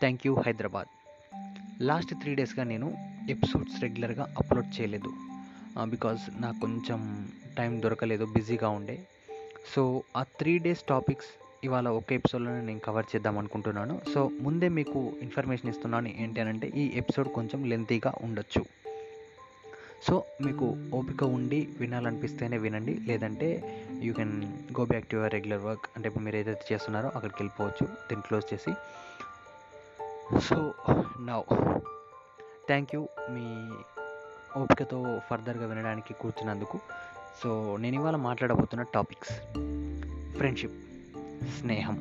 Thank you Hyderabad. Last three డేస్గా నేను episodes రెగ్యులర్గా upload చేయలేదు. బికాజ్ నాకు కొంచెం టైం దొరకలేదు బిజీగా ఉండే. సో ఆ త్రీ డేస్ టాపిక్స్ ఇవాళ ఒక ఎపిసోడ్లోనే నేను కవర్ చేద్దాం అనుకుంటున్నాను. సో ముందే మీకు ఇన్ఫర్మేషన్ ఇస్తున్నాను ఏంటి అని అంటే ఈ ఎపిసోడ్ కొంచెం లెంతీగా ఉండొచ్చు. సో మీకు ఓపిక ఉండి వినాలనిపిస్తేనే వినండి. లేదంటే you can go back to your regular work. అంటే ఇప్పుడు మీరు ఏదైతే చేస్తున్నారో అక్కడికి వెళ్ళిపోవచ్చు దీన్ని క్లోజ్ చేసి. సో నౌ థ్యాంక్ యూ మీ ఓపికతో ఫర్దర్గా వినడానికి కూర్చున్నందుకు. సో నేను ఇవాళ మాట్లాడబోతున్న టాపిక్స్ ఫ్రెండ్షిప్ స్నేహం.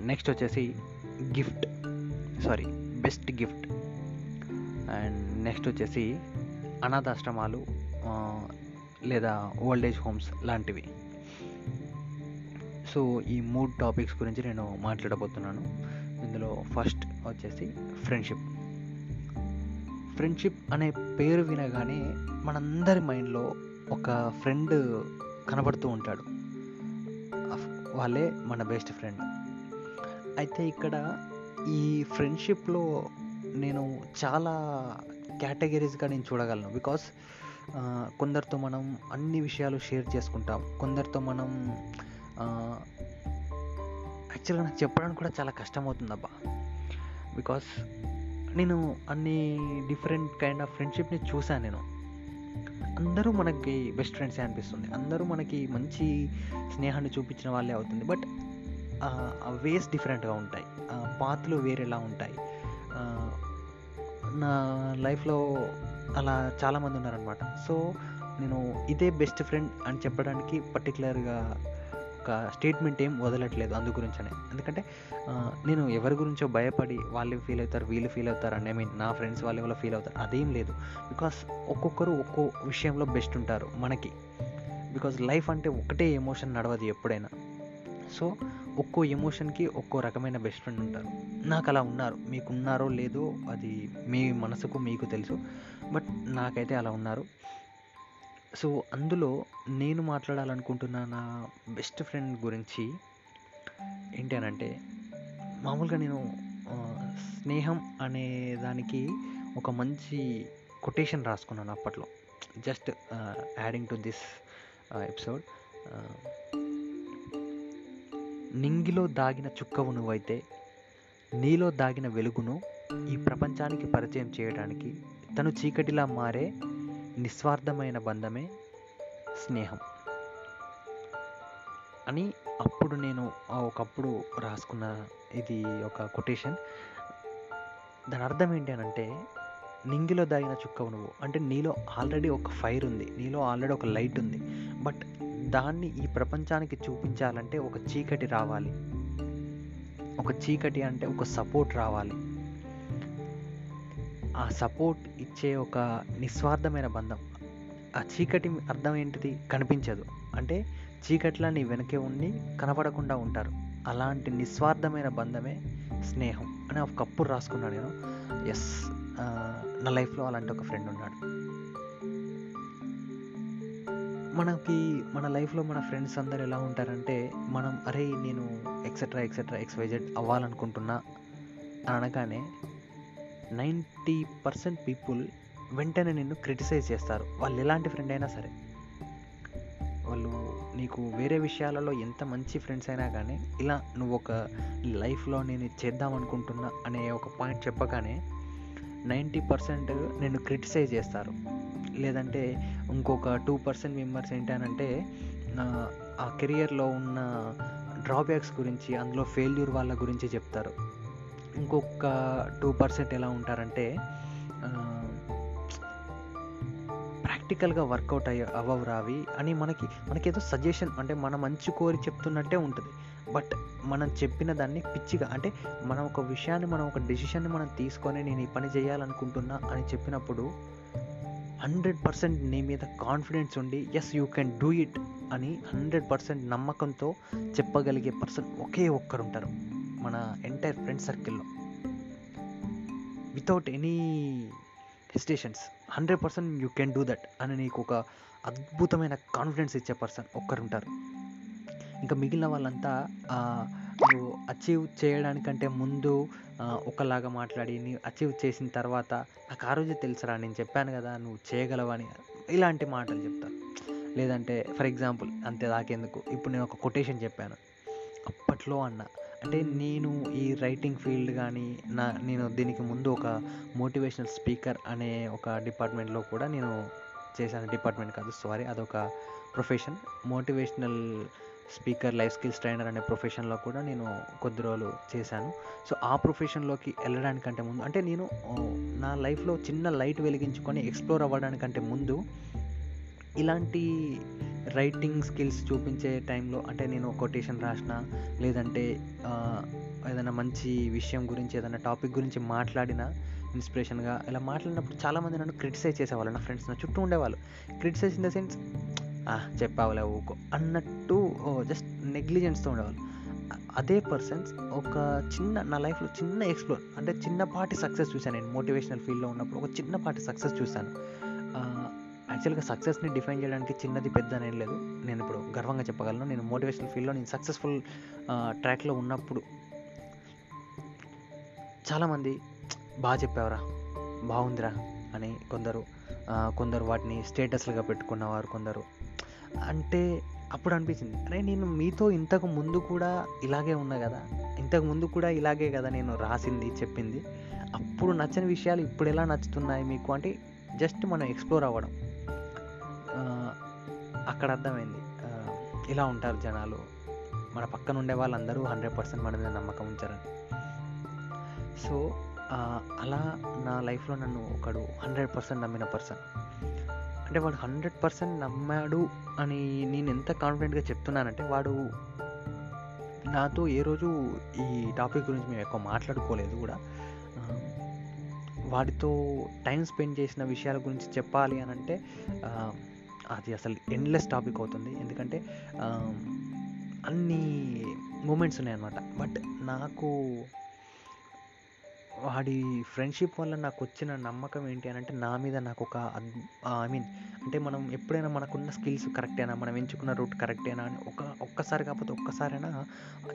నెక్స్ట్ వచ్చేసి gift sorry best gift and next వచ్చేసి అనాథాశ్రమాలు లేదా ఓల్డ్ ఏజ్ హోమ్స్ లాంటివి. సో ఈ మూడు టాపిక్స్ గురించి నేను మాట్లాడబోతున్నాను. ఇందులో ఫస్ట్ వచ్చేసి ఫ్రెండ్షిప్ ఫ్రెండ్షిప్ అనే పేరు వినగానే మనందరి మైండ్లో ఒక ఫ్రెండ్ కనబడుతూ ఉంటాడు. వాళ్ళే మన బెస్ట్ ఫ్రెండ్ అయితే ఇక్కడ ఈ ఫ్రెండ్షిప్లో నేను చాలా కేటగిరీస్గా నేను చూడగలను. బికాస్ కొందరితో మనం అన్ని విషయాలు షేర్ చేసుకుంటాం. కొందరితో మనం యాక్చువల్గా నాకు చెప్పడానికి కూడా చాలా కష్టమవుతుంది అబ్బా బికాస్ నేను అన్ని డిఫరెంట్ కైండ్ ఆఫ్ ఫ్రెండ్షిప్ని చూశాను నేను. అందరూ మనకి బెస్ట్ ఫ్రెండ్సే అనిపిస్తుంది. అందరూ మనకి మంచి స్నేహాన్ని చూపించిన వాళ్ళే అవుతుంది. బట్ ఆ వేస్ డిఫరెంట్గా ఉంటాయి. ఆ పాత్రలు వేరేలా ఉంటాయి. నా లైఫ్లో అలా చాలామంది ఉన్నారనమాట సో నేను ఇదే బెస్ట్ ఫ్రెండ్ అని చెప్పడానికి పర్టికులర్గా ఒక స్టేట్మెంట్ ఏం వదలట్లేదు అందు గురించనే. ఎందుకంటే నేను ఎవరి గురించో భయపడి వాళ్ళు ఫీల్ అవుతారు వీళ్ళు ఫీల్ అవుతారు అండ్ ఐ మీన్ నా ఫ్రెండ్స్ వాళ్ళు ఎవరో ఫీల్ అవుతారు అదేం లేదు. బికాస్ ఒక్కొక్కరు ఒక్కో విషయంలో బెస్ట్ ఉంటారు మనకి. బికాజ్ లైఫ్ అంటే ఒకటే ఎమోషన్ నడవదు ఎప్పుడైనా. సో ఒక్కో ఎమోషన్కి ఒక్కో రకమైన బెస్ట్ ఫ్రెండ్ ఉంటారు. నాకు అలా ఉన్నారు. మీకు ఉన్నారో లేదో అది మీ మనసుకు మీకు తెలుసు. బట్ నాకైతే అలా ఉన్నారు. సో అందులో నేను మాట్లాడాలనుకుంటున్న నా బెస్ట్ ఫ్రెండ్ గురించి ఏంటి అని అంటే మామూలుగా నేను స్నేహం అనే దానికి ఒక మంచి కొటేషన్ రాసుకున్నాను అప్పట్లో. Just adding to this episode. నింగిలో దాగిన చుక్కవు నువ్వైతే నీలో దాగిన వెలుగును ఈ ప్రపంచానికి పరిచయం చేయడానికి తను చీకటిలా మారే నిస్వార్థమైన బంధమే స్నేహం. అని అప్పుడు నేను ఒకప్పుడు రాసుకున్న ఇది ఒక కొటేషన్. దాని అర్థం ఏంటి అని అంటే నింగిలో దాగిన చుక్కవు నువ్వు. అంటే నీలో ఆల్రెడీ ఒక ఫైర్ ఉంది. నీలో ఆల్రెడీ ఒక లైట్ ఉంది. బట్ దాన్ని ఈ ప్రపంచానికి చూపించాలంటే ఒక చీకటి రావాలి. ఒక చీకటి అంటే ఒక సపోర్ట్ రావాలి. ఆ సపోర్ట్ ఇచ్చే ఒక నిస్వార్థమైన బంధం. ఆ చీకటి అర్థం ఏంటిది కనిపించదు. అంటే చీకట్లా నీ వెనకే ఉండి కనపడకుండా ఉంటారు. అలాంటి నిస్వార్థమైన బంధమే స్నేహం అని ఒకప్పుడు రాసుకున్నాను నేను. ఎస్ నా లైఫ్లో అలాంటి ఒక ఫ్రెండ్ ఉన్నాడు. మనకి మన లైఫ్లో మన ఫ్రెండ్స్ అందరు ఎలా ఉంటారంటే మనం అరే నేను ఎక్సెట్రా ఎక్సెట్రా ఎక్స్వైజెడ్ అవ్వాలనుకుంటున్నా అనగానే నైంటీ పర్సెంట్ పీపుల్ వెంటనే నిన్ను క్రిటిసైజ్ చేస్తారు. వాళ్ళు ఎలాంటి ఫ్రెండ్ అయినా సరే. వాళ్ళు నీకు వేరే విషయాలలో ఎంత మంచి ఫ్రెండ్స్ అయినా కానీ ఇలా నువ్వు ఒక లైఫ్లో నేను చేద్దాం అనుకుంటున్నా అనే ఒక పాయింట్ చెప్పగానే నైంటీ పర్సెంట్ నేను క్రిటిసైజ్ చేస్తారు. లేదంటే ఇంకొక టూ పర్సెంట్ మెంబర్స్ ఏంటనంటే నా- ఆ కెరియర్లో ఉన్న డ్రాబ్యాక్స్ గురించి అందులో ఫెయిల్యూర్ వాళ్ళ గురించి చెప్తారు. ఇంకొక టూ పర్సెంట్ ఎలా ఉంటారంటే ప్రాక్టికల్గా వర్కౌట్ అయ్య అవ్వవు రావి అని మనకి మనకేదో సజెషన్ అంటే మన మంచి కోరి చెప్తున్నట్టే ఉంటుంది. బట్ మనం చెప్పిన దాన్ని పిచ్చిగా అంటే మనం ఒక విషయాన్ని మనం ఒక డెసిషన్ని మనం తీసుకొని నేను ఈ పని చేయాలనుకుంటున్నా అని చెప్పినప్పుడు హండ్రెడ్ పర్సెంట్ నీ మీద కాన్ఫిడెన్స్ ఉండి yes you can do it అని హండ్రెడ్ పర్సెంట్ నమ్మకంతో చెప్పగలిగే పర్సన్ ఒకే ఒక్కరు ఉంటారు మన ఎంటైర్ ఫ్రెండ్ సర్కిల్లో without any hesitations hundred percent you can do that అని నీకు ఒక అద్భుతమైన కాన్ఫిడెన్స్ ఇచ్చే పర్సన్ ఒక్కరు ఉంటారు. ఇంకా మిగిలిన వాళ్ళంతా నువ్వు అచీవ్ చేయడానికంటే ముందు ఒకలాగా మాట్లాడి నీ అచీవ్ చేసిన తర్వాత నాకు ఆ రోజే తెలుసురా నేను చెప్పాను కదా నువ్వు చేయగలవని ఇలాంటి మాటలు చెప్తారు. లేదంటే ఫర్ ఎగ్జాంపుల్ అంతే దాకెందుకు? ఇప్పుడు నేను ఒక కొటేషన్ చెప్పాను. అప్పట్లో అన్న అంటే నేను ఈ రైటింగ్ ఫీల్డ్ కానీ నా నేను దీనికి ముందు ఒక మోటివేషనల్ స్పీకర్ అనే ఒక డిపార్ట్మెంట్లో కూడా నేను చేశాను. డిపార్ట్మెంట్ కాదు సారీ అదొక profession motivational speaker life skills trainer అనే ప్రొఫెషన్లో కూడా నేను కొద్ది రోజులు చేశాను. సో ఆ ప్రొఫెషన్లోకి వెళ్ళడానికంటే ముందు అంటే నేను నా లైఫ్లో చిన్న లైట్ వెలిగించుకొని ఎక్స్ప్లోర్ అవ్వడానికంటే ముందు ఇలాంటి రైటింగ్ స్కిల్స్ చూపించే టైంలో అంటే నేను కొటేషన్ రాసిన లేదంటే ఏదైనా మంచి విషయం గురించి ఏదైనా టాపిక్ గురించి మాట్లాడిన ఇన్స్పిరేషన్గా ఇలా మాట్లాడినప్పుడు చాలామంది నన్ను క్రిటిసైజ్ చేసేవాళ్ళు నా ఫ్రెండ్స్ నా చుట్టూ ఉండేవాళ్ళు. క్రిటిసైజ్ ఇన్ ద సెన్స్ చెప్పావులే ఊకో అన్నట్టు జస్ట్ నెగ్లిజెన్స్తో ఉండేవాళ్ళు. అదే పర్సన్స్ ఒక చిన్న నా లైఫ్లో చిన్న ఎక్స్ప్లోర్ అంటే చిన్నపాటి సక్సెస్ చూశాను నేను. మోటివేషనల్ ఫీల్డ్లో ఉన్నప్పుడు ఒక చిన్నపాటి సక్సెస్ చూశాను. యాక్చువల్గా సక్సెస్ని డిఫైన్ చేయడానికి చిన్నది పెద్ద అనేది లేదు. నేను ఇప్పుడు గర్వంగా చెప్పగలను. నేను మోటివేషనల్ ఫీల్డ్లో నేను సక్సెస్ఫుల్ ట్రాక్లో ఉన్నప్పుడు చాలామంది బాగా చెప్పావరా? బాగుందిరా అని కొందరు కొందరు వాటిని స్టేటస్లుగా పెట్టుకున్నవారు కొందరు. అంటే అప్పుడు అనిపించింది అరే నేను మీతో ఇంతకు ముందు కూడా ఇలాగే ఉన్నా కదా? ఇంతకు ముందు కూడా ఇలాగే కదా నేను రాసింది చెప్పింది? అప్పుడు నచ్చని విషయాలు ఇప్పుడు ఎలా నచ్చుతున్నాయి మీకు? అంటే జస్ట్ మనం ఎక్స్ప్లోర్ అవ్వడం. అక్కడ అర్థమైంది. ఇలా ఉంటారు జనాలు. మన పక్కన ఉండే వాళ్ళందరూ హండ్రెడ్ పర్సెంట్ మన మీద నమ్మకం ఉంచారని సో అలా నా లైఫ్లో నన్ను ఒకడు హండ్రెడ్ పర్సెంట్ నమ్మిన పర్సన్. అంటే వాడు హండ్రెడ్ పర్సెంట్ నమ్మాడు అని నేను ఎంత కాన్ఫిడెంట్గా చెప్తున్నానంటే వాడు నాతో ఏ రోజు ఈ టాపిక్ గురించి మేము ఎక్కువ మాట్లాడుకోలేదు కూడా. వాడితో టైం స్పెండ్ చేసిన విషయాల గురించి చెప్పాలి అని అంటే అది అసలు ఎండ్లెస్ టాపిక్ అవుతుంది. ఎందుకంటే అన్ని మూమెంట్స్ ఉన్నాయన్నమాట. బట్ నాకు వాడి ఫ్రెండ్షిప్ వల్ల నాకు వచ్చిన నమ్మకం ఏంటి అని అంటే నా మీద నాకు ఒక ఐ మీన్ అంటే మనం ఎప్పుడైనా మనకున్న స్కిల్స్ కరెక్టేనా మనం ఎంచుకున్న రూట్ కరెక్టేనా అని ఒక ఒక్కసారి కాకపోతే ఒక్కసారైనా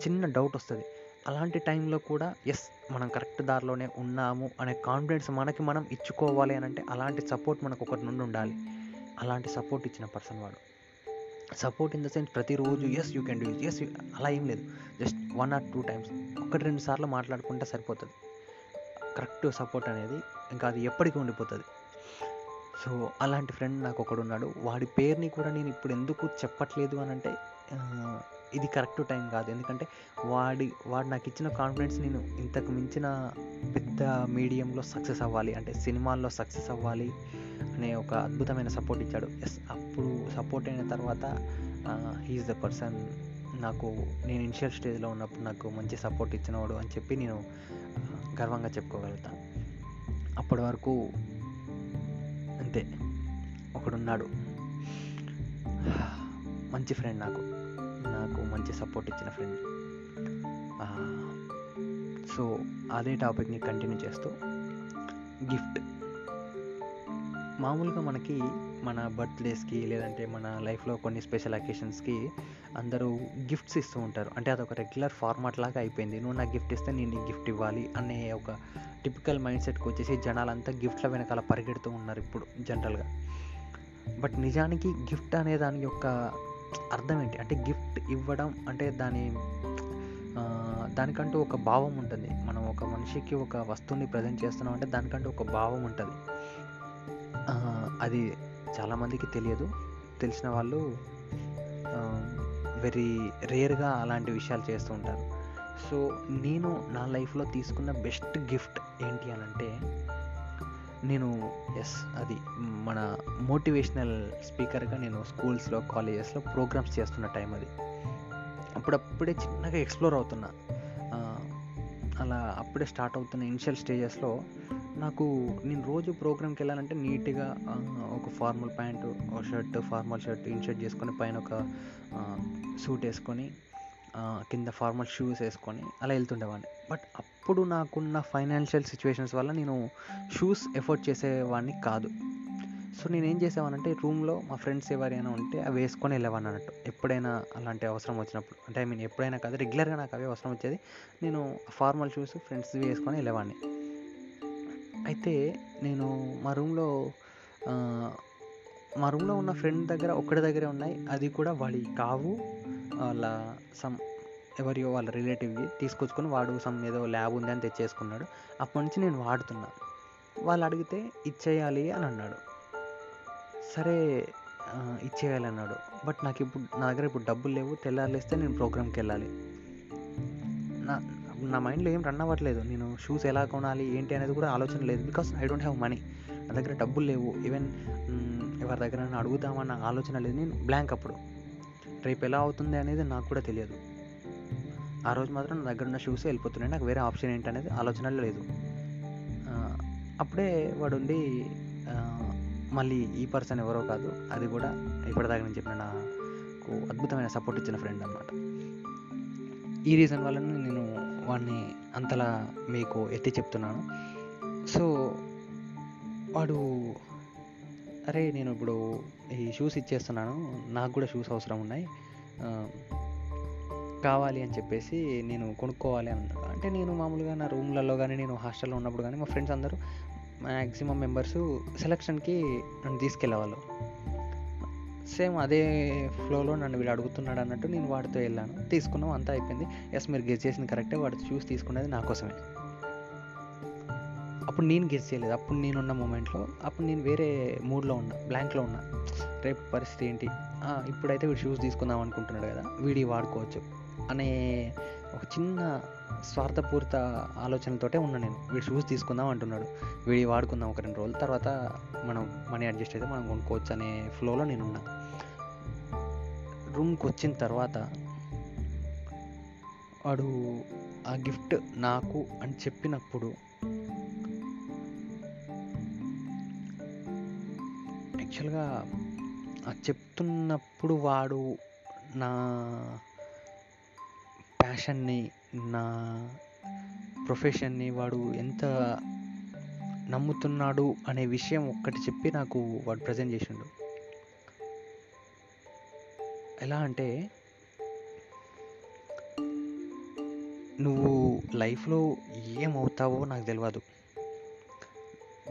చిన్న డౌట్ వస్తుంది. అలాంటి టైంలో కూడా ఎస్ మనం కరెక్ట్ దారిలోనే ఉన్నాము అనే కాన్ఫిడెన్స్ మనకి మనం ఇచ్చుకోవాలి అని అంటే అలాంటి సపోర్ట్ మనకు ఒకరి నుండి ఉండాలి. అలాంటి సపోర్ట్ ఇచ్చిన పర్సన్ వాడు. సపోర్ట్ ఇన్ ద సెన్స్ ప్రతిరోజు yes you can do yes అలా ఏం లేదు. Just one or two times ఒకటి రెండు సార్లు మాట్లాడుకుంటే సరిపోతుంది. కరెక్ట్ సపోర్ట్ అనేది ఇంకా అది ఎప్పటికీ ఉండిపోతుంది. సో అలాంటి ఫ్రెండ్ నాకు ఒకడు ఉన్నాడు. వాడి పేరుని కూడా నేను ఇప్పుడు ఎందుకు చెప్పట్లేదు అని అంటే ఇది కరెక్ట్ టైం కాదు. ఎందుకంటే వాడి వాడు నాకు ఇచ్చిన కాన్ఫిడెన్స్ నేను ఇంతకు మించిన పెద్ద మీడియంలో సక్సెస్ అవ్వాలి. అంటే సినిమాల్లో సక్సెస్ అవ్వాలి. అనే ఒక అద్భుతమైన సపోర్ట్ ఇచ్చాడు. ఎస్ అప్పుడు సపోర్ట్ అయిన తర్వాత హీఈస్ ద పర్సన్ నాకు నేను ఇనిషియల్ స్టేజ్లో ఉన్నప్పుడు నాకు మంచి సపోర్ట్ ఇచ్చినవాడు అని చెప్పి నేను గర్వంగా చెప్పుకోగలుగుతాను అప్పటి వరకు అంతే. ఒకడున్నాడు. మంచి ఫ్రెండ్ నాకు. నాకు మంచి సపోర్ట్ ఇచ్చిన ఫ్రెండ్ సో అదే టాపిక్ని కంటిన్యూ చేస్తూ గిఫ్ట్ మామూలుగా మనకి మన బర్త్డేస్కి లేదంటే మన లైఫ్లో కొన్ని స్పెషల్ అకేషన్స్కి అందరూ గిఫ్ట్స్ ఇస్తూ ఉంటారు. అంటే అదొక రెగ్యులర్ ఫార్మాట్ లాగా అయిపోయింది. నువ్వు నాకు గిఫ్ట్ ఇస్తే నేను నీకు గిఫ్ట్ ఇవ్వాలి అనే ఒక టిపికల్ మైండ్ సెట్కి వచ్చేసి జనాలంతా గిఫ్ట్ల వెనకాల పరిగెడుతూ ఉన్నారు ఇప్పుడు జనరల్గా. బట్ నిజానికి గిఫ్ట్ అనే దాని యొక్క అర్థం ఏంటి? అంటే గిఫ్ట్ ఇవ్వడం అంటే దాని దానికంటూ ఒక భావం ఉంటుంది. మనం ఒక మనిషికి ఒక వస్తువుని ప్రజెంట్ చేస్తున్నాం అంటే దానికంటూ ఒక భావం ఉంటుంది. అది చాలామందికి తెలియదు. తెలిసిన వాళ్ళు వెరీ రేర్గా అలాంటి విషయాలు చేస్తూ ఉంటారు. సో నేను నా లైఫ్లో తీసుకున్న బెస్ట్ గిఫ్ట్ ఏంటి అని అంటే నేను ఎస్ అది మన మోటివేషనల్ స్పీకర్గా నేను స్కూల్స్లో కాలేజెస్లో ప్రోగ్రామ్స్ చేస్తున్న టైం అది. అప్పుడప్పుడే చిన్నగా ఎక్స్ప్లోర్ అవుతున్నా. అలా అప్పుడే స్టార్ట్ అవుతున్న ఇనిషియల్ స్టేజెస్లో నాకు నేను రోజు ప్రోగ్రామ్కి వెళ్ళాలంటే నీట్గా ఒక formal pant shirt formal shirt in shirt చేసుకొని పైన ఒక సూట్ వేసుకొని కింద ఫార్మల్ షూస్ వేసుకొని అలా వెళ్తుండేవాడిని. బట్ అప్పుడు నాకున్న ఫైనాన్షియల్ సిచ్యువేషన్స్ వల్ల నేను షూస్ ఎఫోర్డ్ చేసేవాడిని కాదు. సో నేను ఏం చేసేవానంటే రూమ్లో మా ఫ్రెండ్స్ ఎవరైనా ఉంటే అవి వేసుకొని వెళ్ళేవాడిని అన్నట్టు. ఎప్పుడైనా అలాంటి అవసరం వచ్చినప్పుడు అంటే ఐ మీన్ ఎప్పుడైనా కాదు రెగ్యులర్గా నాకు అవే అవసరం వచ్చేది. నేను ఫార్మల్ షూస్ ఫ్రెండ్స్ వేసుకొని వెళ్ళేవాడిని. అయితే నేను మా రూమ్లో మా రూమ్లో ఉన్న ఫ్రెండ్ దగ్గర ఒక్కడి దగ్గరే ఉన్నాయి. అది కూడా వాడి కావు వాళ్ళ సమ్ ఎవరియో వాళ్ళ రిలేటివ్వి తీసుకొచ్చుకొని వాడు సమ్ ఏదో ల్యాబ్ ఉంది అని తెచ్చేసుకున్నాడు. అప్పటి నుంచి నేను వాడుతున్నా. వాళ్ళు అడిగితే ఇచ్చేయాలి అని అన్నాడు. సరే ఇచ్చేయాలి అన్నాడు. బట్ నాకు ఇప్పుడు నా దగ్గర ఇప్పుడు డబ్బులు లేవు. తెల్లారులేస్తే నేను ప్రోగ్రామ్కి వెళ్ళాలి. నా నా మైండ్లో ఏం రన్ అవ్వట్లేదు. నేను షూస్ ఎలా కొనాలి ఏంటి అనేది కూడా ఆలోచన లేదు. Because I don't have money నా దగ్గర డబ్బులు లేవు. ఈవెన్ ఎవరి దగ్గర అడుగుదామన్న ఆలోచన లేదు. నేను బ్లాంక్ అప్పుడు. రేపు ఎలా అవుతుంది అనేది నాకు కూడా తెలియదు. ఆ రోజు మాత్రం నా దగ్గర ఉన్న షూస్ వెళ్ళిపోతున్నాయి. నాకు వేరే ఆప్షన్ ఏంటనేది ఆలోచన లేదు. అప్పుడే వాడు ఉండి మళ్ళీ ఈ పర్సన్ ఎవరో కాదు. అది కూడా ఇప్పటిదాకా నేను చెప్పిన నాకు అద్భుతమైన సపోర్ట్ ఇచ్చిన ఫ్రెండ్ అనమాట ఈ రీజన్ వల్లనే నేను వాడిని అంతలా మీకు ఎత్తి చెప్తున్నాను. సో వాడు అరే నేను ఇప్పుడు ఈ షూస్ ఇచ్చేస్తున్నాను. నాకు కూడా షూస్ అవసరం ఉన్నాయి. కావాలి అని చెప్పేసి నేను కొనుక్కోవాలి అన్నాడు అంటే నేను మామూలుగా నా రూమ్లలో కానీ నేను హాస్టల్లో ఉన్నప్పుడు కానీ మా ఫ్రెండ్స్ అందరూ మ్యాక్సిమం మెంబర్స్ సెలక్షన్కి నన్ను తీసుకెళ్ళేవాళ్ళు సేమ్ అదే ఫ్లోలో నన్ను వీడు అడుగుతున్నాడు అన్నట్టు నేను వాడితో వెళ్ళాను. తీసుకున్నాం అంతా అయిపోయింది. ఎస్ మీరు గెస్ చేసిన కరెక్టే వాడు చూసి తీసుకునేది నా కోసమే. అప్పుడు నేను గెస్ చేయలేదు. అప్పుడు నేనున్న మూమెంట్లో అప్పుడు నేను వేరే మూడ్లో ఉన్నా బ్లాంక్లో ఉన్నా. రేపు పరిస్థితి ఏంటి? ఇప్పుడైతే వీడు షూస్ తీసుకుందాం అనుకుంటున్నాడు కదా. వీడి వాడుకోవచ్చు. అనే ఒక చిన్న స్వార్థపూరిత ఆలోచనతోటే ఉన్నా నేను. వీడు షూస్ తీసుకుందాం అంటున్నాడు. వీడి వాడుకుందాం ఒక రెండు రోజుల తర్వాత మనం మనీ అడ్జస్ట్ అయితే మనం కొనుక్కోవచ్చు అనే ఫ్లోలో నేను ఉన్నా రూమ్కి వచ్చిన తర్వాత వాడు ఆ గిఫ్ట్ నాకు అని చెప్పినప్పుడు యాక్చువల్గా ఆ చెప్తున్నప్పుడు వాడు నా ప్యాషన్ని నా ప్రొఫెషన్ని వాడు ఎంత నమ్ముతున్నాడు అనే విషయం ఒక్కటి చెప్పి నాకు వాడు ప్రజెంట్ చేసిండు. ఎలా అంటే నువ్వు లైఫ్లో ఏమవుతావో నాకు తెలియదు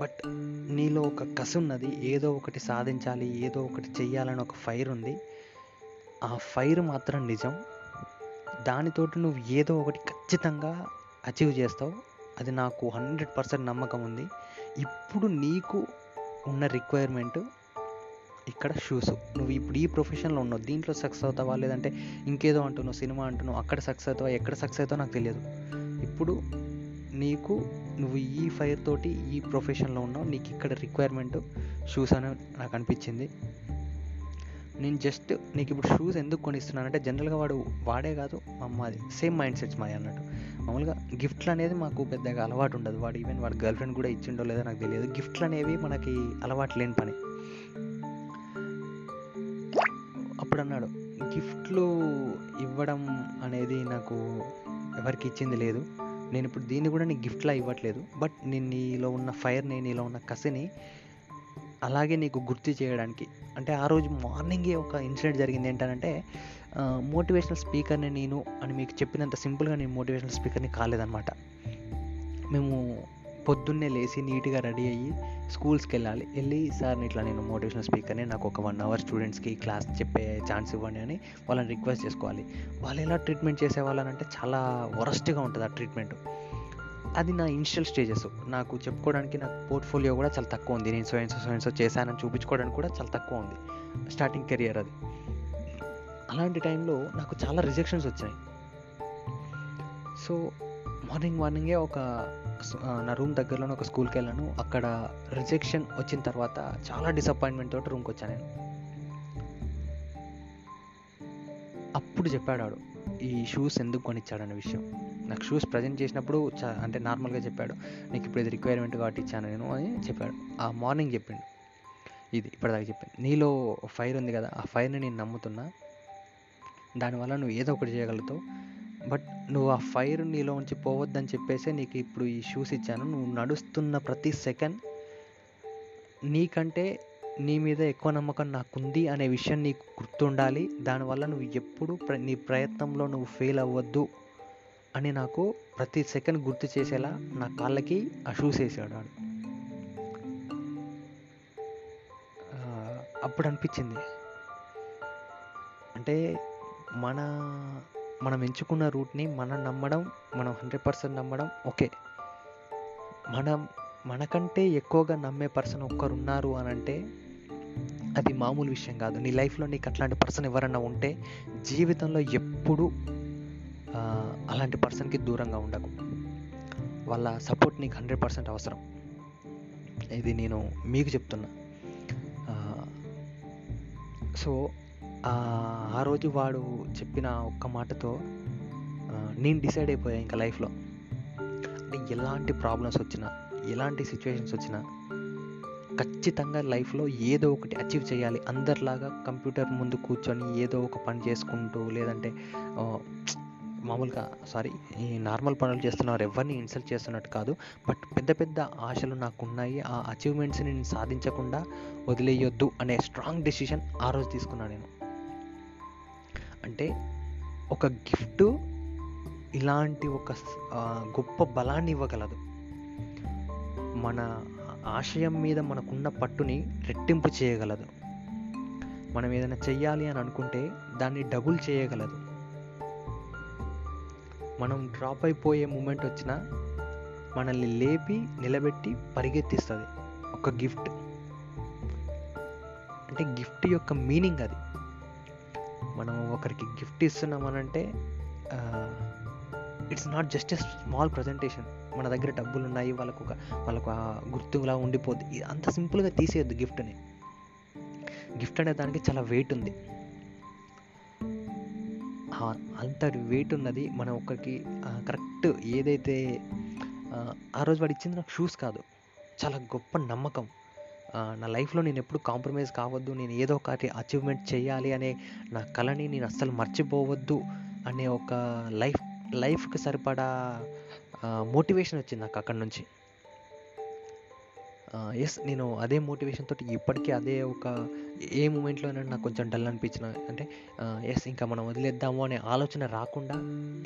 బట్ నీలో ఒక కసి ఉన్నది ఏదో ఒకటి సాధించాలి ఏదో ఒకటి చెయ్యాలని ఒక ఫైర్ ఉంది. ఆ ఫైర్ మాత్రం నిజం. దానితోటి నువ్వు ఏదో ఒకటి ఖచ్చితంగా అచీవ్ చేస్తావు. అది నాకు హండ్రెడ్ పర్సెంట్ నమ్మకం ఉంది. ఇప్పుడు నీకు ఉన్న రిక్వైర్మెంట్ ఇక్కడ షూస్ నువ్వు ఇప్పుడు ఈ ప్రొఫెషన్లో ఉన్నావు. దీంట్లో సక్సెస్ అవుతావా? లేదంటే ఇంకేదో అంటున్నావు సినిమా అంటున్నావు అక్కడ సక్సెస్ అవుతావా? ఎక్కడ సక్సెస్ అవుతావో నాకు తెలియదు. ఇప్పుడు నీకు నువ్వు ఈ ఫైర్ తోటి ఈ ప్రొఫెషన్లో ఉన్నావు. నీకు ఇక్కడ రిక్వైర్మెంట్ షూస్ అని నాకు అనిపించింది. నేను జస్ట్ నీకు ఇప్పుడు షూస్ ఎందుకు కొనిస్తున్నానంటే జనరల్గా వాడు వాడే కాదు మా అమ్మది. సేమ్ మైండ్ సెట్స్ మాది అన్నట్టు. మామూలుగా గిఫ్ట్లు అనేది మాకు పెద్దగా అలవాటు ఉండదు. వాడు ఈవెన్ వాడు గర్ల్ ఫ్రెండ్ కూడా ఇచ్చిండో లేదో నాకు తెలియదు. గిఫ్ట్లు అనేవి మనకి అలవాటు లేని పని. అప్పుడు అన్నాడు గిఫ్ట్లు ఇవ్వడం అనేది నాకు ఎవరికి ఇచ్చింది లేదు. నేను ఇప్పుడు దీన్ని కూడా నీకు గిఫ్ట్లా ఇవ్వట్లేదు. బట్ నేను నీలో ఉన్న ఫైర్ని నీలో ఉన్న కసిని అలాగే నీకు గుర్తు చేయడానికి అంటే ఆ రోజు మార్నింగే ఒక ఇన్సిడెంట్ జరిగింది ఏంటంటే మోటివేషనల్ స్పీకర్ని నేను అని మీకు చెప్పినంత సింపుల్గా నేను మోటివేషనల్ స్పీకర్ని కాలేదనమాట మేము పొద్దున్నే లేచి నీట్గా రెడీ అయ్యి స్కూల్స్కి వెళ్ళాలి వెళ్ళి సార్ ఇట్లా నేను మోటివేషనల్ స్పీకర్ని నాకు ఒక వన్ అవర్ స్టూడెంట్స్కి క్లాస్ చెప్పే ఛాన్స్ ఇవ్వండి అని వాళ్ళని రిక్వెస్ట్ చేసుకోవాలి. వాళ్ళు ఎలా ట్రీట్మెంట్ చేసేవాళ్ళనంటే చాలా వరస్ట్గా ఉంటుంది ఆ ట్రీట్మెంట్. అది నా ఇనిషియల్ స్టేజెస్ నాకు చెప్పుకోవడానికి నాకు పోర్ట్ఫోలియో కూడా చాలా తక్కువ ఉంది. నేను సోయన్సో సోయన్సో చేశానని చూపించుకోవడానికి కూడా చాలా తక్కువ ఉంది. స్టార్టింగ్ కెరియర్ అది. అలాంటి టైంలో నాకు చాలా రిజెక్షన్స్ వచ్చాయి. సో మార్నింగ్ మార్నింగే ఒక నా రూమ్ దగ్గరలోనే ఒక స్కూల్కి వెళ్ళాను. అక్కడ రిజెక్షన్ వచ్చిన తర్వాత చాలా డిసప్పాయింట్మెంట్ తోటి రూమ్కి వచ్చాను నేను. అప్పుడు చెప్పాడు ఈ షూస్ ఎందుకు కొనిచ్చాడనే విషయం? నాకు షూస్ ప్రజెంట్ చేసినప్పుడు అంటే నార్మల్గా చెప్పాడు నీకు ఇప్పుడు ఇది రిక్వైర్మెంట్ కాబట్టి ఇచ్చాను నేను అని చెప్పాడు. ఆ మార్నింగ్ చెప్పిండు. ఇది ఇప్పటిదాకా చెప్పింది నీలో ఫైర్ ఉంది కదా ఆ ఫైర్ని నేను నమ్ముతున్నా. దానివల్ల నువ్వు ఏదో ఒకటి చేయగలుగుతావు. బట్ నువ్వు ఆ ఫైర్ నీలో ఉంచి పోవద్దని చెప్పేసి నీకు ఇప్పుడు ఈ షూస్ ఇచ్చాను. నువ్వు నడుస్తున్న ప్రతి సెకండ్ నీకంటే నీ మీద ఎక్కువ నమ్మకం నాకుంది అనే విషయం నీకు గుర్తుండాలి. దానివల్ల నువ్వు ఎప్పుడు ప్ర నీ ప్రయత్నంలో నువ్వు ఫెయిల్ అవ్వద్దు. అని నాకు ప్రతి సెకండ్ గుర్తు చేసేలా నా కాళ్ళకి ఆ షూస్ వేసాడు వాడు. అప్పుడు అనిపించింది. అంటే మన మనం ఎంచుకున్న రూట్ని మనం నమ్మడం మనం హండ్రెడ్ పర్సెంట్ నమ్మడం ఓకే. మనం మనకంటే ఎక్కువగా నమ్మే పర్సన్ ఒక్కరు ఉన్నారు అని అంటే అది మామూలు విషయం కాదు. నీ లైఫ్లో నీకు అట్లాంటి పర్సన్ ఎవరన్నా ఉంటే జీవితంలో ఎప్పుడు అలాంటి పర్సన్కి దూరంగా ఉండకు. వాళ్ళ సపోర్ట్ నీకు హండ్రెడ్ పర్సెంట్ అవసరం. ఇది నేను మీకు చెప్తున్నా. సో ఆ రోజు వాడు చెప్పిన ఒక్క మాటతో నేను డిసైడ్ అయిపోయా ఇంకా లైఫ్లో. అంటే ఎలాంటి ప్రాబ్లమ్స్ వచ్చినా ఎలాంటి సిచ్యువేషన్స్ వచ్చినా ఖచ్చితంగా లైఫ్లో ఏదో ఒకటి అచీవ్ చేయాలి. అందరిలాగా కంప్యూటర్ ముందు కూర్చొని ఏదో ఒక పని చేసుకుంటూ లేదంటే మామూలుగా సారీ ఈ నార్మల్ పనులు చేస్తున్నారు ఎవరిని ఇన్సల్ట్ చేస్తున్నట్టు కాదు. బట్ పెద్ద పెద్ద ఆశలు నాకు ఉన్నాయి ఆ అచీవ్మెంట్స్ని నేను సాధించకుండా వదిలేయొద్దు అనే స్ట్రాంగ్ డెసిషన్ ఆ రోజు తీసుకున్నాను నేను. అంటే ఒక గిఫ్ట్ ఇలాంటి ఒక గొప్ప బలాన్ని ఇవ్వగలదు. మన ఆశయం మీద మనకున్న పట్టుని రెట్టింపు చేయగలదు. మనం ఏదైనా చెయ్యాలి అని అనుకుంటే దాన్ని డబుల్ చేయగలదు. మనం డ్రాప్ అయిపోయే మూమెంట్ వచ్చినా మనల్ని లేపి నిలబెట్టి పరిగెత్తిస్తుంది. ఒక గిఫ్ట్ అంటే గిఫ్ట్ యొక్క మీనింగ్ అది. మనం ఒకరికి gift ఇస్తున్నామనంటే it's not just a small presentation మన దగ్గర డబ్బులు ఉన్నాయి వాళ్ళకు ఒక వాళ్ళకు ఆ గుర్తులా ఉండిపోద్ది. అంత సింపుల్గా తీసేయద్దు గిఫ్ట్ని గిఫ్ట్ అనే దానికి చాలా వెయిట్ ఉంది. అంత అంతటి వెయిట్ ఉన్నది. మనం ఒకరికి కరెక్ట్ ఏదైతే ఆ, రోజు వాడు ఇచ్చింది నాకు షూస్ కాదు. చాలా గొప్ప నమ్మకం. నా లైఫ్లో నేను ఎప్పుడు కాంప్రమైజ్ కావద్దు. నేను ఏదో ఒకటి అచీవ్మెంట్ చేయాలి అనే నా కళని నేను అస్సలు మర్చిపోవద్దు అనే ఒక లైఫ్ లైఫ్కి సరిపడా మోటివేషన్ వచ్చింది నాకు అక్కడ నుంచి. ఎస్ నేను అదే మోటివేషన్ తోటి ఇప్పటికీ అదే ఒక ఏ మూమెంట్లో నాకు కొంచెం డల్ అనిపించిన అంటే ఎస్ ఇంకా మనం వదిలేద్దాము అనే ఆలోచన రాకుండా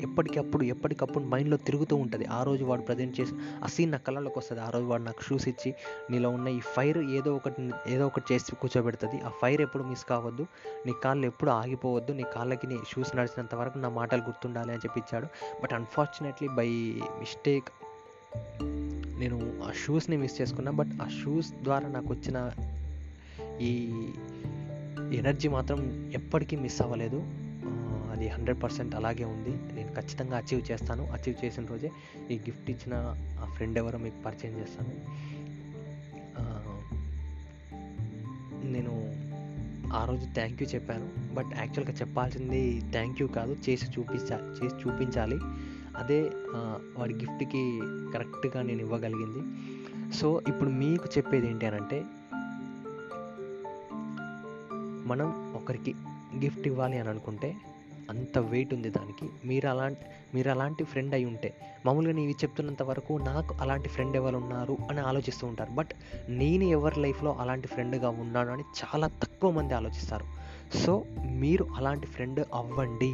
ఎప్పటికప్పుడు ఎప్పటికప్పుడు మైండ్లో తిరుగుతూ ఉంటుంది. ఆ రోజు వాడు ప్రజెంట్ చేసి ఆ సీన్ నా కళ్ళలోకి వస్తుంది. ఆ రోజు వాడు నాకు షూస్ ఇచ్చి నీలో ఉన్న ఈ ఫైర్ ఏదో ఒకటి ఏదో ఒకటి చేసి కూర్చోబెడుతుంది. ఆ ఫైర్ ఎప్పుడు మిస్ కావద్దు. నీ కాళ్ళు ఎప్పుడు ఆగిపోవద్దు. నీ కాళ్ళకి నీ షూస్ నడిచినంత వరకు నా మాటలు గుర్తుండాలి అని చెప్పి ఇచ్చాడు. బట్ అన్ఫార్చునేట్లీ బై మిస్టేక్ నేను ఆ షూస్ని మిస్ చేసుకున్నా బట్ ఆ షూస్ ద్వారా నాకు వచ్చిన ఈ ఎనర్జీ మాత్రం ఎప్పటికీ మిస్ అవ్వలేదు. అది హండ్రెడ్ పర్సెంట్ అలాగే ఉంది. నేను ఖచ్చితంగా అచీవ్ చేస్తాను. అచీవ్ చేసిన రోజే ఈ గిఫ్ట్ ఇచ్చిన ఆ ఫ్రెండ్ ఎవరో మీకు పరిచయం చేస్తాను. నేను ఆ రోజు థ్యాంక్ యూ చెప్పాను. బట్ యాక్చువల్గా చెప్పాల్సింది థ్యాంక్ యూ కాదు. చేసి చూపించా చేసి చూపించాలి. అదే వాడి గిఫ్ట్కి కరెక్ట్గా నేను ఇవ్వగలిగింది. సో ఇప్పుడు మీకు చెప్పేది ఏంటి అని అంటే మనం ఒకరికి గిఫ్ట్ ఇవ్వాలి అని అనుకుంటే అంత వెయిట్ ఉంది దానికి. మీరు అలాంటి మీరు అలాంటి ఫ్రెండ్ అయి ఉంటే మామూలుగా నేను చెప్తున్నంత వరకు నాకు అలాంటి ఫ్రెండ్ ఎవరు ఉన్నారు అని ఆలోచిస్తూ ఉంటారు. బట్ నేను ఎవరి లైఫ్లో అలాంటి ఫ్రెండ్గా ఉన్నాను అని చాలా తక్కువ మంది ఆలోచిస్తారు. సో మీరు అలాంటి ఫ్రెండ్ అవ్వండి.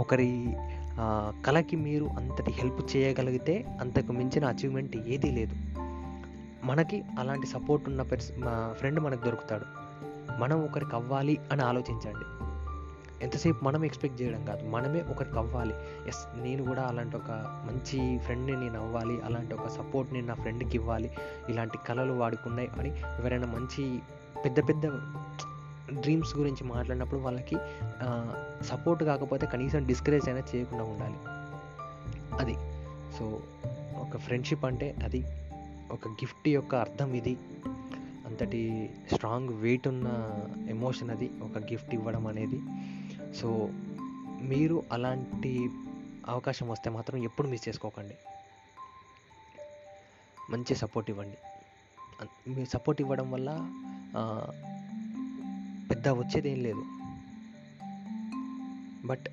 ఒకరి కళకి మీరు అంతటి హెల్ప్ చేయగలిగితే అంతకు మించిన అచీవ్మెంట్ ఏదీ లేదు. మనకి అలాంటి సపోర్ట్ ఉన్న పెర్స్ మా ఫ్రెండ్ మనకు దొరుకుతాడు. మనం ఒకరికి అవ్వాలి అని ఆలోచించండి. ఎంతసేపు మనం ఎక్స్పెక్ట్ చేయడం కాదు మనమే ఒకరికి అవ్వాలి. ఎస్ నేను కూడా అలాంటి ఒక మంచి ఫ్రెండ్ని నేను అవ్వాలి అలాంటి ఒక సపోర్ట్ నేను నా ఫ్రెండ్కి ఇవ్వాలి. ఇలాంటి కళలు వాడుకున్నాయి అని ఎవరైనా మంచి పెద్ద పెద్ద డ్రీమ్స్ గురించి మాట్లాడినప్పుడు వాళ్ళకి సపోర్ట్ కాకపోతే కనీసం డిస్కరేజ్ అయినా చేయకుండా ఉండాలి. అది. సో ఒక ఫ్రెండ్షిప్ అంటే అది. ఒక గిఫ్ట్ యొక్క అర్థం ఇది. అంతటి స్ట్రాంగ్ వెయిట్ ఉన్న ఎమోషన్ అది. ఒక గిఫ్ట్ ఇవ్వడం అనేది. సో మీరు అలాంటి అవకాశం వస్తే మాత్రం ఎప్పుడు మిస్ చేసుకోకండి. మంచి సపోర్ట్ ఇవ్వండి. మీరు సపోర్ట్ ఇవ్వడం వల్ల పెద్ద వచ్చేది ఏం లేదు. బట్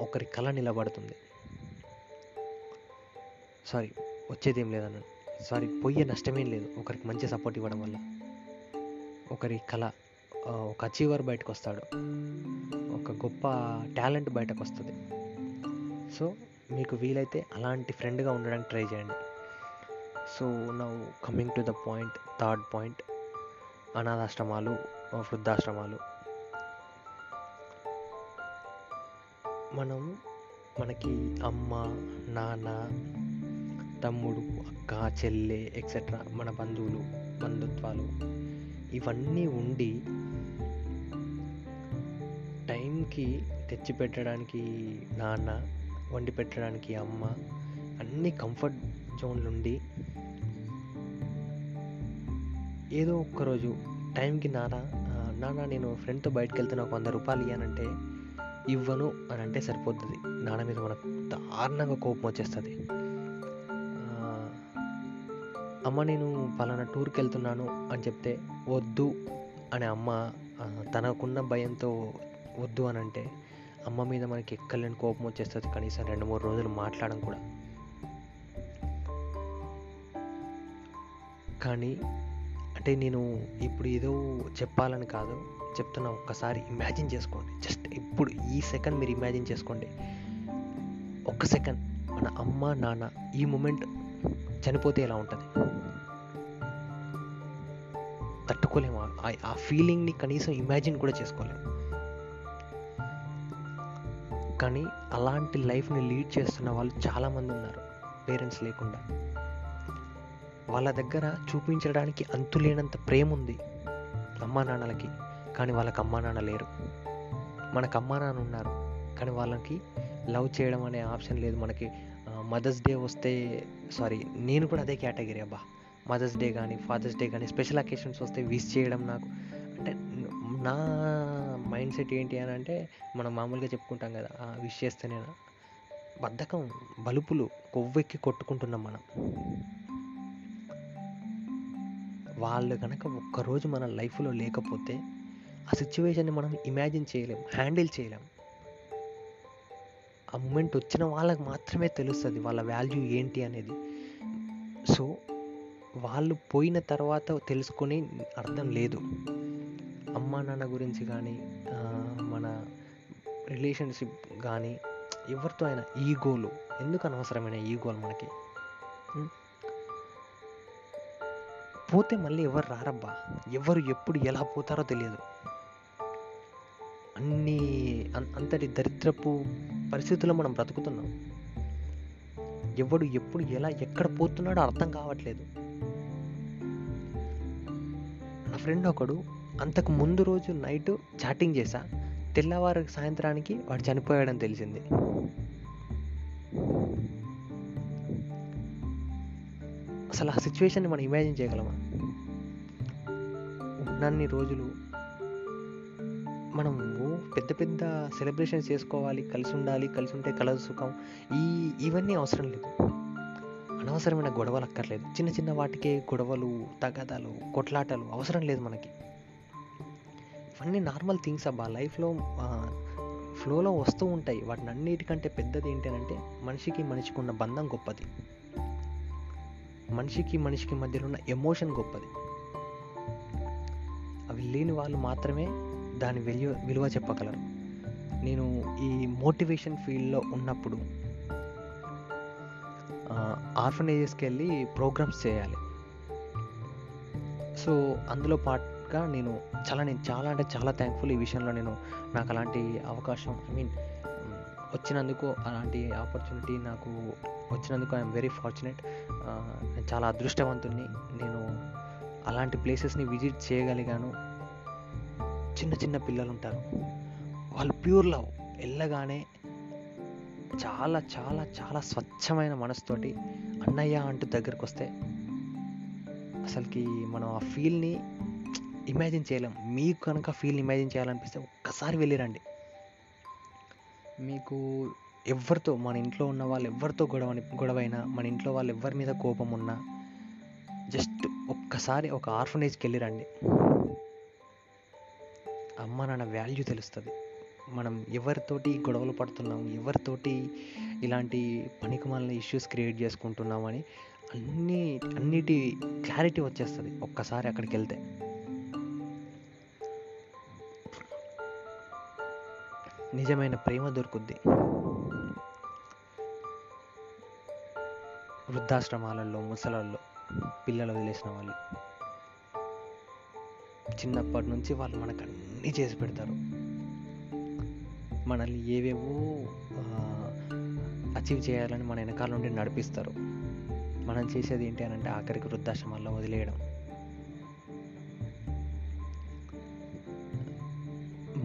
ఒకరి కళ నిలబడుతుంది. సారీ వచ్చేది ఏం లేదన్నాను సారీ పోయే నష్టమేం లేదు. ఒకరికి మంచి సపోర్ట్ ఇవ్వడం వల్ల. ఒకరి కళ ఒక అచీవర్ బయటకు వస్తాడు. ఒక గొప్ప టాలెంట్ బయటకు వస్తుంది. సో మీకు వీలైతే అలాంటి ఫ్రెండ్గా ఉండడానికి ట్రై చేయండి. So now coming to the point third point అనాథాశ్రమాలు వృద్ధాశ్రమాలు. మనం మనకి అమ్మ నాన్న తమ్ముడు అక్క చెల్లె ఎక్సెట్రా మన బంధువులు బంధుత్వాలు ఇవన్నీ ఉండి టైంకి తెచ్చి పెట్టడానికి నాన్న వండి పెట్టడానికి అమ్మ అన్ని కంఫర్ట్ జోన్లు ఉండి ఏదో ఒక్కరోజు టైంకి నానా నాన్న నేను ఫ్రెండ్తో బయటకు వెళ్తే నాకు వంద రూపాయలు ఇవ్వనంటే ఇవ్వను అని అంటే సరిపోతుంది నాన్న మీద మనకు దారుణంగా కోపం వచ్చేస్తుంది. అమ్మ నేను పలానా టూర్కి వెళ్తున్నాను అని చెప్తే వద్దు అని అమ్మ తనకున్న భయంతో వద్దు అని అంటే అమ్మ మీద మనకి ఎక్కలేని కోపం వచ్చేస్తుంది కనీసం రెండు మూడు రోజులు మాట్లాడడం కూడా. కానీ అంటే నేను ఇప్పుడు ఏదో చెప్పాలని కాదు చెప్తున్నా ఒక్కసారి ఇమాజిన్ చేసుకోండి. జస్ట్ ఇప్పుడు ఈ సెకండ్ మీరు ఇమాజిన్ చేసుకోండి. ఒక్క సెకండ్ మన అమ్మ నాన్న ఈ మూమెంట్ చనిపోతే ఎలా ఉంటుంది? తట్టుకోలేము. ఆ- ఫీలింగ్ని కనీసం ఇమాజిన్ కూడా చేసుకోలేము. కానీ అలాంటి లైఫ్ని లీడ్ చేస్తున్న వాళ్ళు చాలామంది ఉన్నారు. పేరెంట్స్ లేకుండా. వాళ్ళ దగ్గర చూపించడానికి అంతులేనంత ప్రేమ ఉంది అమ్మా నాన్నలకి. కానీ వాళ్ళకి అమ్మా నాన్న లేరు. మనకు అమ్మా నాన్న ఉన్నారు. కానీ వాళ్ళకి లవ్ చేయడం అనే ఆప్షన్ లేదు మనకి. మదర్స్ డే వస్తే సారీ నేను కూడా అదే కేటగిరీ అబ్బా. మదర్స్ డే కానీ ఫాదర్స్ డే కానీ స్పెషల్ అకేషన్స్ వస్తే విష్ చేయడం నాకు. అంటే నా మైండ్ సెట్ ఏంటి అని అంటే మనం మామూలుగా చెప్పుకుంటాం కదా విష్ చేస్తేనే బద్ధకం బలుపులు కొవ్వెక్కి కొట్టుకుంటున్నాం మనం. వాళ్ళు కనుక ఒక్కరోజు మన లైఫ్లో లేకపోతే ఆ సిచ్యువేషన్ని మనం ఇమాజిన్ చేయలేం హ్యాండిల్ చేయలేం. ఆ మూమెంట్ వచ్చిన వాళ్ళకి మాత్రమే తెలుస్తుంది వాళ్ళ వాల్యూ ఏంటి అనేది. సో వాళ్ళు పోయిన తర్వాత తెలుసుకొని అర్థం లేదు. అమ్మా నాన్న గురించి కానీ మన రిలేషన్షిప్ కానీ ఎవరితో అయినా ఈగోలు ఎందుకు అనవసరమైన ఈగోలు మనకి? పోతే మళ్ళీ ఎవరు రారబ్బా? ఎవరు ఎప్పుడు ఎలా పోతారో తెలియదు. అన్ని అంతటి దరిద్రపు పరిస్థితుల్లో మనం బ్రతుకుతున్నాం. ఎవడు ఎప్పుడు ఎలా ఎక్కడ పోతున్నాడో అర్థం కావట్లేదు. నా ఫ్రెండ్ ఒకడు అంతకు ముందు రోజు నైట్ చాటింగ్ చేశా. తెల్లవారు సాయంత్రానికి వాడు చనిపోయాడని తెలిసింది. అసలు ఆ సిచ్యువేషన్ని మనం ఇమాజిన్ చేయగలమా? ఉన్నన్ని రోజులు మనం పెద్ద పెద్ద సెలబ్రేషన్స్ చేసుకోవాలి కలిసి ఉండాలి కలిసి ఉంటే కలదు సుఖం. ఈ ఇవన్నీ అవసరం లేదు. అనవసరమైన గొడవలు అక్కర్లేదు. చిన్న చిన్న వాటికే గొడవలు తగాదాలు కొట్లాటలు అవసరం లేదు మనకి. ఇవన్నీ నార్మల్ థింగ్స్ అబ్బా. లైఫ్లో ఫ్లోలో వస్తూ ఉంటాయి. వాటిని అన్నిటికంటే పెద్దది ఏంటంటే మనిషికి మనిషికి ఉన్న బంధం గొప్పది. మనిషికి మనిషికి మధ్యలో ఉన్న ఎమోషన్ గొప్పది. అవి లేని వాళ్ళు మాత్రమే దాని విలువ విలువ చెప్పగలరు. నేను ఈ మోటివేషన్ ఫీల్డ్లో ఉన్నప్పుడు ఆర్ఫనేజెస్కి వెళ్ళి ప్రోగ్రామ్స్ చేయాలి. సో అందులో పాటుగా నేను చాలా నేను చాలా అంటే చాలా థ్యాంక్ఫుల్ ఈ విషయంలో నేను నాకు అలాంటి అవకాశం ఐ మీన్ వచ్చినందుకు అలాంటి ఆపర్చునిటీ నాకు వచ్చినందుకు ఐఎమ్ వెరీ ఫార్చునేట్ నేను చాలా అదృష్టవంతుణ్ణి. నేను అలాంటి ప్లేసెస్ని విజిట్ చేయగలిగాను. చిన్న చిన్న పిల్లలు ఉంటారు వాళ్ళు ప్యూర్ లవ్ వెళ్ళగానే చాలా చాలా చాలా స్వచ్ఛమైన మనసుతోటి అన్నయ్య అంటూ దగ్గరకు వస్తే అసలుకి మనం ఆ ఫీల్ని ఇమాజిన్ చేయలేం. మీకు కనుక ఫీల్ ఇమాజిన్ చేయాలనిపిస్తే ఒక్కసారి వెళ్ళిరండి మీకు ఎవరితో మన ఇంట్లో ఉన్న వాళ్ళు ఎవరితో గొడవ గొడవైనా మన ఇంట్లో వాళ్ళు ఎవరి మీద కోపం ఉన్నా జస్ట్ ఒక్కసారి ఒక ఆర్ఫనేజ్కి వెళ్ళి రండి. అమ్మ నాన్న వాల్యూ తెలుస్తుంది. మనం ఎవరితోటి గొడవలు పడుతున్నాం ఎవరితోటి ఇలాంటి పనికిమాలిన ఇష్యూస్ క్రియేట్ చేసుకుంటున్నామని అన్ని అన్నిటి క్లారిటీ వచ్చేస్తుంది ఒక్కసారి అక్కడికి వెళ్తే. నిజమైన ప్రేమ దొరుకుద్ది. వృద్ధాశ్రమాలలో ముసలాల్లో పిల్లలు వదిలేసిన వాళ్ళు. చిన్నప్పటి నుంచి వాళ్ళు మనకు అన్నీ చేసి పెడతారు. మనల్ని ఏవేవో అచీవ్ చేయాలని మన వెనకాల నుండి నడిపిస్తారు. మనం చేసేది ఏంటి అని అంటే ఆఖరికి వృద్ధాశ్రమాల్లో వదిలేయడం.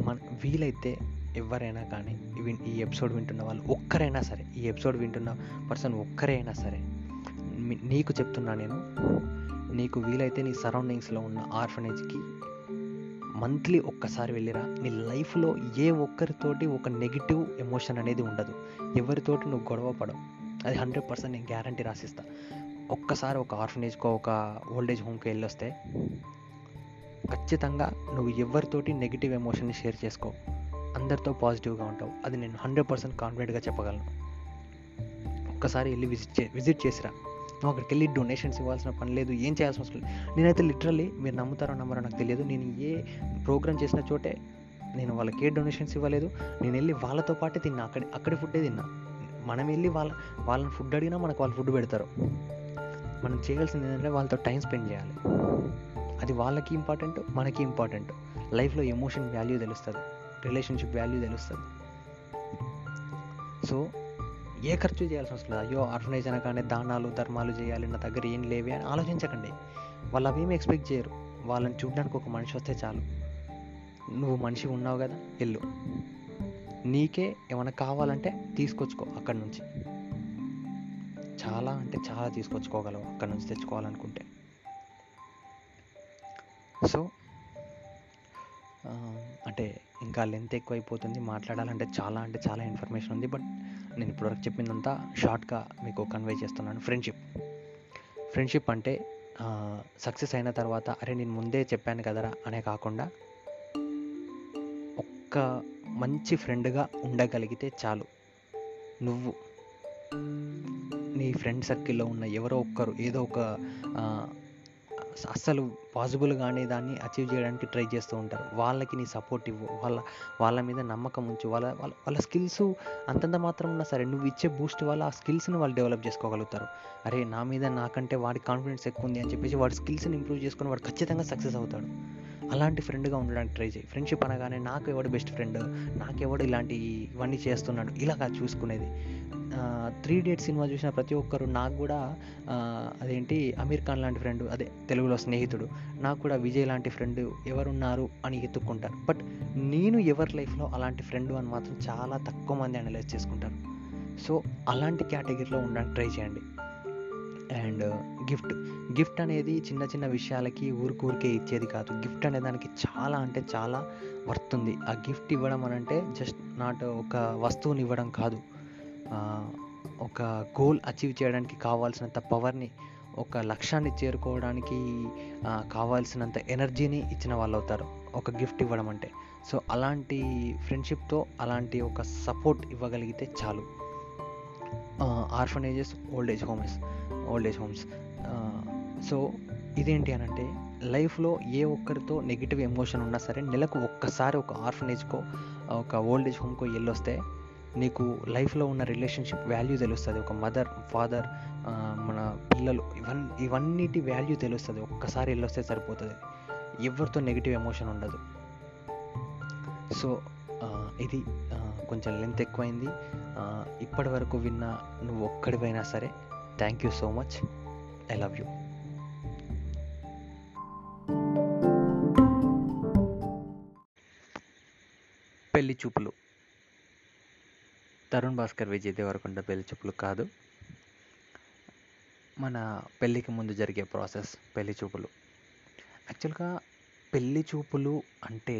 మన వీలైతే ఎవరైనా కానీ ఈ ఎపిసోడ్ వింటున్న వాళ్ళు ఒక్కరైనా సరే ఈ ఎపిసోడ్ వింటున్న పర్సన్ ఒక్కరైనా సరే నీకు చెప్తున్నా నేను. నీకు వీలైతే నీ సరౌండింగ్స్లో ఉన్న ఆర్ఫనేజ్కి మంత్లీ ఒక్కసారి వెళ్ళిరా. నీ లైఫ్లో ఏ ఒక్కరితోటి ఒక నెగిటివ్ ఎమోషన్ అనేది ఉండదు. ఎవరితోటి నువ్వు గొడవ పడవు. అది హండ్రెడ్ పర్సెంట్ నేను గ్యారంటీ రాసిస్తా. ఒక్కసారి ఒక ఆర్ఫనేజ్కో ఒక ఓల్డేజ్ హోమ్కి వెళ్ళొస్తే ఖచ్చితంగా నువ్వు ఎవరితోటి నెగిటివ్ ఎమోషన్ని షేర్ చేసుకో. అందరితో పాజిటివ్గా ఉంటావు. అది నేను హండ్రెడ్ పర్సెంట్ కాన్ఫిడెంట్గా చెప్పగలను. ఒక్కసారి వెళ్ళి విజిట్ చే విజిట్ చేసిరా. నువ్వు అక్కడికి వెళ్ళి డొనేషన్స్ ఇవ్వాల్సిన పని లేదు ఏం చేయాల్సిన అవసరం లేదు. నేనైతే లిటరల్లీ మీరు నమ్ముతారో నమ్మరో నాకు తెలియదు. నేను ఏ ప్రోగ్రామ్ చేసిన చోటే నేను వాళ్ళకి ఏ డొనేషన్స్ ఇవ్వలేదు. నేను వెళ్ళి వాళ్ళతో పాటే తిన్నా. అక్కడ అక్కడే ఫుడ్డే తిన్నా. మనం వెళ్ళి వాళ్ళ వాళ్ళని ఫుడ్ అడిగినా మనకు వాళ్ళు ఫుడ్ పెడతారు. మనం చేయాల్సింది ఏంటంటే వాళ్ళతో టైం స్పెండ్ చేయాలి. అది వాళ్ళకి ఇంపార్టెంట్ మనకి ఇంపార్టెంట్ లైఫ్లో ఎమోషన్ వాల్యూ తెలుస్తుంది. రిలేషన్షిప్ వాల్యూ తెలుస్తుంది. సో ఏ ఖర్చు చేయాల్సిన అవసరం లేదు. అయ్యో ఆర్ఫనైజ్ అనగానే దానాలు ధర్మాలు చేయాలి నా దగ్గర ఏం లేవి అని ఆలోచించకండి. వాళ్ళు అవేమి ఎక్స్పెక్ట్ చేయరు. వాళ్ళని చూడడానికి ఒక మనిషి వస్తే చాలు. నువ్వు మనిషి ఉన్నావు కదా వెళ్ళు. నీకే ఏమైనా కావాలంటే తీసుకొచ్చుకో అక్కడి నుంచి. చాలా అంటే చాలా తీసుకొచ్చుకోగలవు అక్కడి నుంచి తెచ్చుకోవాలనుకుంటే. సో అంటే ఇంకా లెంత్ ఎక్కువైపోతుంది. మాట్లాడాలంటే చాలా అంటే చాలా ఇన్ఫర్మేషన్ ఉంది. బట్ నేను ఇప్పటివరకు చెప్పిందంతా షార్ట్గా మీకు కన్వే చేస్తున్నాను. ఫ్రెండ్షిప్ ఫ్రెండ్షిప్ అంటే సక్సెస్ అయిన తర్వాత అరే నేను ముందే చెప్పాను కదరా అనే కాకుండా ఒక్క మంచి ఫ్రెండ్గా ఉండగలిగితే చాలు. నువ్వు నీ ఫ్రెండ్ సర్కిల్లో ఉన్న ఎవరో ఒక్కరు ఏదో ఒక అస్సలు పాసిబుల్ కానీ దాన్ని అచీవ్ చేయడానికి ట్రై చేస్తూ ఉంటారు. వాళ్ళకి నీ సపోర్ట్ ఇవ్వు. వాళ్ళ వాళ్ళ మీద నమ్మకం ఉంచు. వాళ్ళ వాళ్ళ వాళ్ళ స్కిల్స్ అంతంత మాత్రం ఉన్నా సరే నువ్వు ఇచ్చే బూస్ట్ వల్ల ఆ స్కిల్స్ని వాళ్ళు డెవలప్ చేసుకోగలుగుతారు. అరే నా మీద నాకంటే వాడి కాన్ఫిడెన్స్ ఎక్కువ ఉంది అని చెప్పేసి వాడి స్కిల్స్ని ఇంప్రూవ్ చేసుకొని వాడు ఖచ్చితంగా సక్సెస్ అవుతాడు. అలాంటి ఫ్రెండ్గా ఉండడానికి ట్రై చేయి. ఫ్రెండ్షిప్ అనగానే నాకు ఎవడు బెస్ట్ ఫ్రెండ్? నాకెవడు ఇలాంటి ఇవన్నీ చేస్తున్నాడు? ఇలా చూసుకునేది. త్రీ డేట్ సినిమా చూసిన ప్రతి ఒక్కరు నాకు కూడా అదేంటి అమీర్ ఖాన్ లాంటి ఫ్రెండ్ అదే తెలుగులో స్నేహితుడు నాకు కూడా విజయ్ లాంటి ఫ్రెండ్ ఎవరున్నారు అని ఎత్తుక్కుంటారు. బట్ నేను ఎవరి లైఫ్లో అలాంటి ఫ్రెండ్ అని మాత్రం చాలా తక్కువ మంది అనలైజ్ చేసుకుంటారు. సో అలాంటి కేటగిరీలో ఉండడానికి ట్రై చేయండి. అండ్ గిఫ్ట్ గిఫ్ట్ అనేది చిన్న చిన్న విషయాలకి ఊరికూరికే ఇచ్చేది కాదు. గిఫ్ట్ అనే దానికి చాలా అంటే చాలా వర్త్ ఉంది ఆ గిఫ్ట్ ఇవ్వడం అని అంటే జస్ట్ నాట్ ఒక వస్తువుని ఇవ్వడం కాదు. ఒక గోల్ అచీవ్ చేయడానికి కావాల్సినంత పవర్ని ఒక లక్ష్యాన్ని చేరుకోవడానికి కావాల్సినంత ఎనర్జీని ఇచ్చిన వాళ్ళు అవుతారు. ఒక గిఫ్ట్ ఇవ్వడం అంటే. సో అలాంటి ఫ్రెండ్షిప్తో అలాంటి ఒక సపోర్ట్ ఇవ్వగలిగితే చాలు. Orphanages old age homes old age homes so ఇదేంటి అని అంటే లైఫ్లో ఏ ఒక్కరితో నెగిటివ్ ఎమోషన్ ఉన్నా సరే నెలకు ఒక్కసారి ఒక ఆర్ఫనేజ్కో ఒక ఓల్డ్ ఏజ్ హోమ్కో వెళ్ళొస్తే నీకు లైఫ్లో ఉన్న రిలేషన్షిప్ వాల్యూ తెలుస్తుంది. ఒక మదర్ ఫాదర్ మన పిల్లలు ఇవన్నీ ఇవన్నిటి వాల్యూ తెలుస్తుంది. ఒక్కసారి వెళ్ళొస్తే సరిపోతుంది. ఎవరితో నెగిటివ్ ఎమోషన్ ఉండదు. సో ఇది కొంచెం లెంత్ ఎక్కువైంది. ఇప్పటి వరకు విన్న నువ్వు ఒక్కడివైనా సరే thank you so much I love you పెళ్ళి చూపులు. తరుణ్ భాస్కర్ విజయ్ దేవరకొండ పెళ్ళి చూపులు కాదు. మన పెళ్ళికి ముందు జరిగే ప్రాసెస్ పెళ్ళి చూపులు. యాక్చువల్గా పెళ్ళి చూపులు అంటే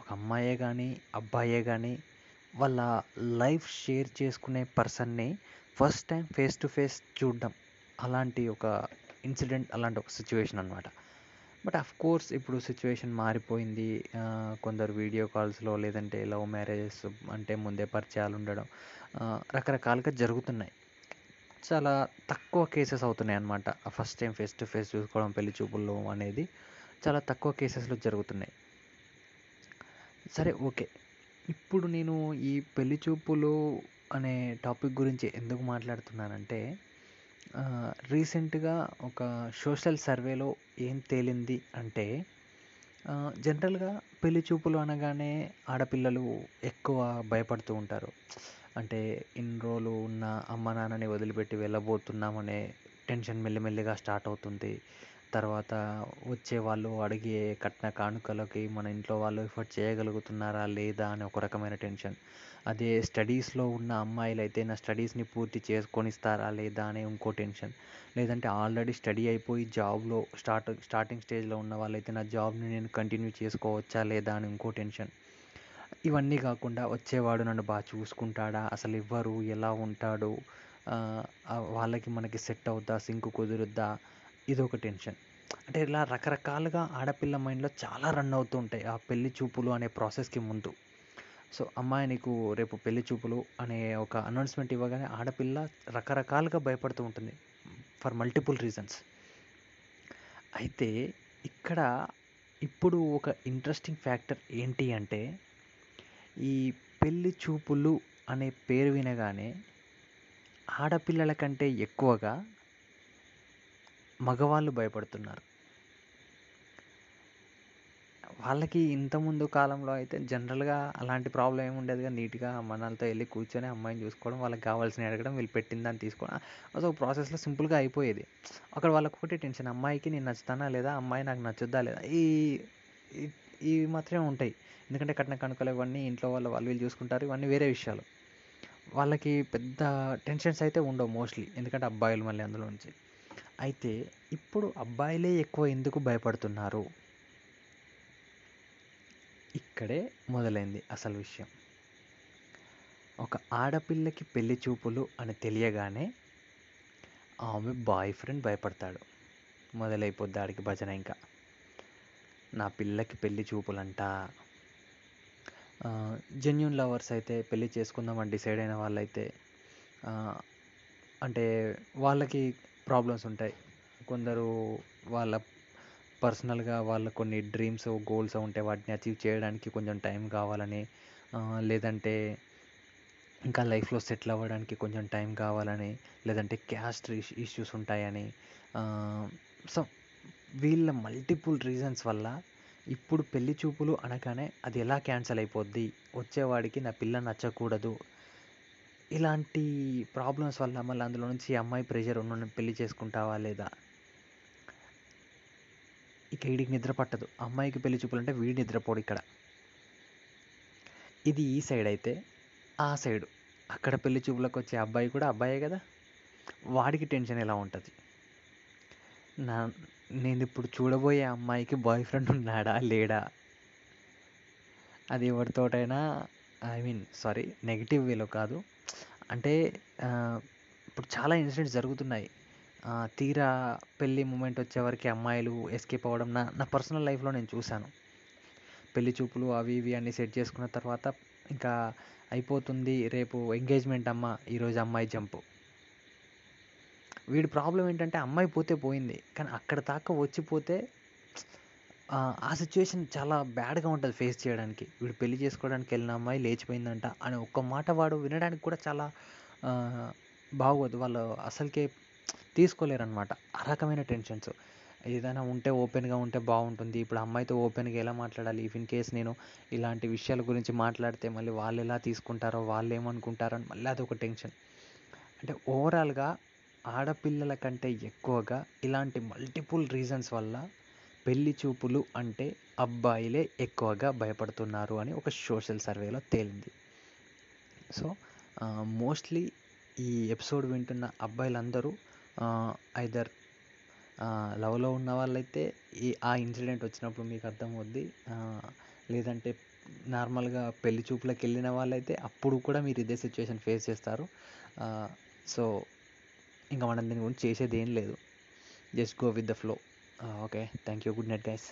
ఒక అమ్మాయే కానీ అబ్బాయే కానీ వాళ్ళ లైఫ్ షేర్ చేసుకునే పర్సన్ని first time face to face చూడడం. అలాంటి ఒక ఇన్సిడెంట్ అలాంటి ఒక సిచ్యువేషన్ అనమాట బట్ అఫ్ కోర్స్ ఇప్పుడు సిచ్యువేషన్ మారిపోయింది. కొందరు వీడియో కాల్స్లో లేదంటే లవ్ మ్యారేజెస్ అంటే ముందే పరిచయాలు ఉండడం రకరకాలుగా జరుగుతున్నాయి. చాలా తక్కువ కేసెస్ అవుతున్నాయి అన్నమాట. First time face to face చూసుకోవడం పెళ్ళి చూపుల్లో అనేది చాలా తక్కువ కేసెస్లో జరుగుతున్నాయి. సరే ఓకే. ఇప్పుడు నేను ఈ పెళ్ళి చూపులు అనే టాపిక్ గురించి ఎందుకు మాట్లాడుతున్నానంటే రీసెంట్గా ఒక సోషల్ సర్వేలో ఏం తేలింది అంటే జనరల్గా పెళ్ళి చూపులు అనగానే ఆడపిల్లలు ఎక్కువ భయపడుతూ ఉంటారు. అంటే ఇన్ని రోజులు ఉన్న అమ్మ నాన్నని వదిలిపెట్టి వెళ్ళబోతున్నామనే టెన్షన్ మెల్లిమెల్లిగా స్టార్ట్ అవుతుంది. తర్వాత వచ్చే వాళ్ళు అడిగే కట్న కానుకలకి మన ఇంట్లో వాళ్ళు ఎఫర్ట్ చేయగలుగుతున్నారా లేదా అని ఒక రకమైన టెన్షన్. అదే స్టడీస్లో ఉన్న అమ్మాయిలు అయితే నా స్టడీస్ని పూర్తి చేసుకొనిస్తారా లేదా అనే ఇంకో టెన్షన్. లేదంటే ఆల్రెడీ స్టడీ అయిపోయి జాబ్లో స్టార్ట్ స్టార్టింగ్ స్టేజ్లో ఉన్న వాళ్ళైతే నా జాబ్ని నేను కంటిన్యూ చేసుకోవచ్చా లేదా అని ఇంకో టెన్షన్. ఇవన్నీ కాకుండా వచ్చేవాడు నన్ను బాగా చూసుకుంటాడా? అసలు ఎవ్వరు? ఎలా ఉంటాడు? వాళ్ళకి మనకి సెట్ అవుద్దా? సింక్ కుదురుద్దా? ఇదొక టెన్షన్. అంటే ఇలా రకరకాలుగా ఆడపిల్ల మైండ్లో చాలా రన్ అవుతూ ఉంటాయి ఆ పెళ్ళి చూపులు అనే ప్రాసెస్కి ముందు. సో అమ్మాయి నీకు రేపు పెళ్ళి చూపులు అనే ఒక అనౌన్స్మెంట్ ఇవ్వగానే ఆడపిల్ల రకరకాలుగా భయపడుతూ ఉంటుంది ఫర్ మల్టిపుల్ రీజన్స్. అయితే ఇక్కడ ఇప్పుడు ఒక ఇంట్రెస్టింగ్ ఫ్యాక్టర్ ఏంటి అంటే ఈ పెళ్ళి చూపులు అనే పేరు వినగానే ఆడపిల్లల కంటే ఎక్కువగా మగవాళ్ళు భయపడుతున్నారు. వాళ్ళకి ఇంతకుముందు కాలంలో అయితే జనరల్గా అలాంటి ప్రాబ్లం ఏమి ఉండేదిగా నీట్గా మనలతో వెళ్ళి కూర్చొని అమ్మాయిని చూసుకోవడం వాళ్ళకి కావాల్సిన అడగడం వీళ్ళు పెట్టిందని తీసుకోవడం. అసలు ప్రాసెస్లో సింపుల్గా అయిపోయేది. అక్కడ వాళ్ళకి ఒకటే టెన్షన్ అమ్మాయికి నేను నచ్చుతానా లేదా అమ్మాయి నాకు నచ్చుద్దా లేదా? ఈ ఇవి మాత్రమే ఉంటాయి. ఎందుకంటే కట్న కనుకలు ఇవన్నీ ఇంట్లో వాళ్ళు వాళ్ళు వీళ్ళు చూసుకుంటారు. ఇవన్నీ వేరే విషయాలు. వాళ్ళకి పెద్ద టెన్షన్స్ అయితే ఉండవు మోస్ట్లీ. ఎందుకంటే అబ్బాయిలు మళ్ళీ అందులో నుంచి. అయితే ఇప్పుడు అబ్బాయిలే ఎక్కువ ఎందుకు భయపడుతున్నారు? ఇక్కడే మొదలైంది అసలు విషయం. ఒక ఆడపిల్లకి పెళ్ళి చూపులు అని తెలియగానే ఆమె బాయ్ ఫ్రెండ్ భయపడతాడు. మొదలైపోద్ది ఆడికి భజన ఇంకా. నా పిల్లకి పెళ్ళి చూపులంట. జెన్యున్ లవర్స్ అయితే పెళ్ళి చేసుకుందామని డిసైడ్ అయిన వాళ్ళైతే అంటే వాళ్ళకి ప్రాబ్లమ్స్ ఉంటాయి. కొందరు వాళ్ళ పర్సనల్గా వాళ్ళ కొన్ని డ్రీమ్స్ గోల్స్ ఉంటే వాటిని అచీవ్ చేయడానికి కొంచెం టైం కావాలని లేదంటే ఇంకా లైఫ్లో సెటిల్ అవ్వడానికి కొంచెం టైం కావాలని లేదంటే క్యాస్ట్ ఇష్యూస్ ఉంటాయని సో వీళ్ళ మల్టిపుల్ రీజన్స్ వల్ల ఇప్పుడు పెళ్ళి చూపులు అనగానే అది ఎలా క్యాన్సిల్ అయిపోద్ది? వచ్చేవాడికి నా పిల్ల నచ్చకూడదు. ఇలాంటి ప్రాబ్లమ్స్ వల్ల మళ్ళీ అందులో నుంచి అమ్మాయి ప్రెషర్ ఉన్న పెళ్ళి చేసుకుంటావా లేదా? ఇక వీడికి నిద్ర పట్టదు. అమ్మాయికి పెళ్ళి చూపులు అంటే వీడి నిద్రపోడు ఇక్కడ. ఇది ఈ సైడ్ అయితే ఆ సైడు. అక్కడ పెళ్ళి చూపులకు వచ్చే అబ్బాయి కూడా అబ్బాయే కదా? వాడికి టెన్షన్ ఎలా ఉంటుంది? నా నేను ఇప్పుడు చూడబోయే అమ్మాయికి బాయ్ ఫ్రెండ్ ఉన్నాడా లేడా? అది ఎవరితోటైనా ఐ మీన్ సారీ నెగిటివ్ వేలో కాదు. అంటే ఇప్పుడు చాలా ఇన్సిడెంట్స్ జరుగుతున్నాయి. తీరా పెళ్ళి మూమెంట్ వచ్చేవరకు అమ్మాయిలు ఎస్కేప్ అవ్వడం నా నా పర్సనల్ లైఫ్లో నేను చూశాను. పెళ్ళి చూపులు అవి ఇవి అన్నీ సెట్ చేసుకున్న తర్వాత ఇంకా అయిపోతుంది రేపు ఎంగేజ్మెంట్ అమ్మ ఈరోజు అమ్మాయి జంపు. వీడి ప్రాబ్లం ఏంటంటే అమ్మాయి పోతే పోయింది. కానీ అక్కడ దాకా వచ్చిపోతే ఆ సిచ్యువేషన్ చాలా బ్యాడ్గా ఉంటుంది ఫేస్ చేయడానికి. వీడు పెళ్ళి చేసుకోవడానికి వెళ్ళిన అమ్మాయి లేచిపోయిందంట అని ఒక్క మాట వాడు వినడానికి కూడా చాలా బాగోదు. వాళ్ళు అసలుకే తీసుకోలేరు అనమాట ఆ రకమైన టెన్షన్స్ ఏదైనా ఉంటే ఓపెన్గా ఉంటే బాగుంటుంది. ఇప్పుడు అమ్మాయితో ఓపెన్గా ఎలా మాట్లాడాలి? ఇఫ్ ఇన్ కేస్ నేను ఇలాంటి విషయాల గురించి మాట్లాడితే మళ్ళీ వాళ్ళు ఎలా తీసుకుంటారో వాళ్ళు ఏమనుకుంటారో అని మళ్ళీ అదొక టెన్షన్ అంటే ఓవరాల్గా ఆడపిల్లల కంటే ఎక్కువగా ఇలాంటి మల్టిపుల్ రీజన్స్ వల్ల పెళ్ళి చూపులు అంటే అబ్బాయిలే ఎక్కువగా భయపడుతున్నారు అని ఒక సోషల్ సర్వేలో తేలింది. సో మోస్ట్లీ ఈ ఎపిసోడ్ వింటున్న అబ్బాయిలందరూ ఐదర్ లవ్లో ఉన్న వాళ్ళైతే ఈ ఆ ఇన్సిడెంట్ వచ్చినప్పుడు మీకు అర్థమవుద్ది. లేదంటే నార్మల్గా పెళ్ళి చూపులకు వెళ్ళిన వాళ్ళైతే అప్పుడు కూడా మీరు ఇదే సిచ్యువేషన్ ఫేస్ చేస్తారు. సో ఇంకా మనం దీని గురించి చేసేది ఏం లేదు. Just go with the flow. Okay thank you good night guys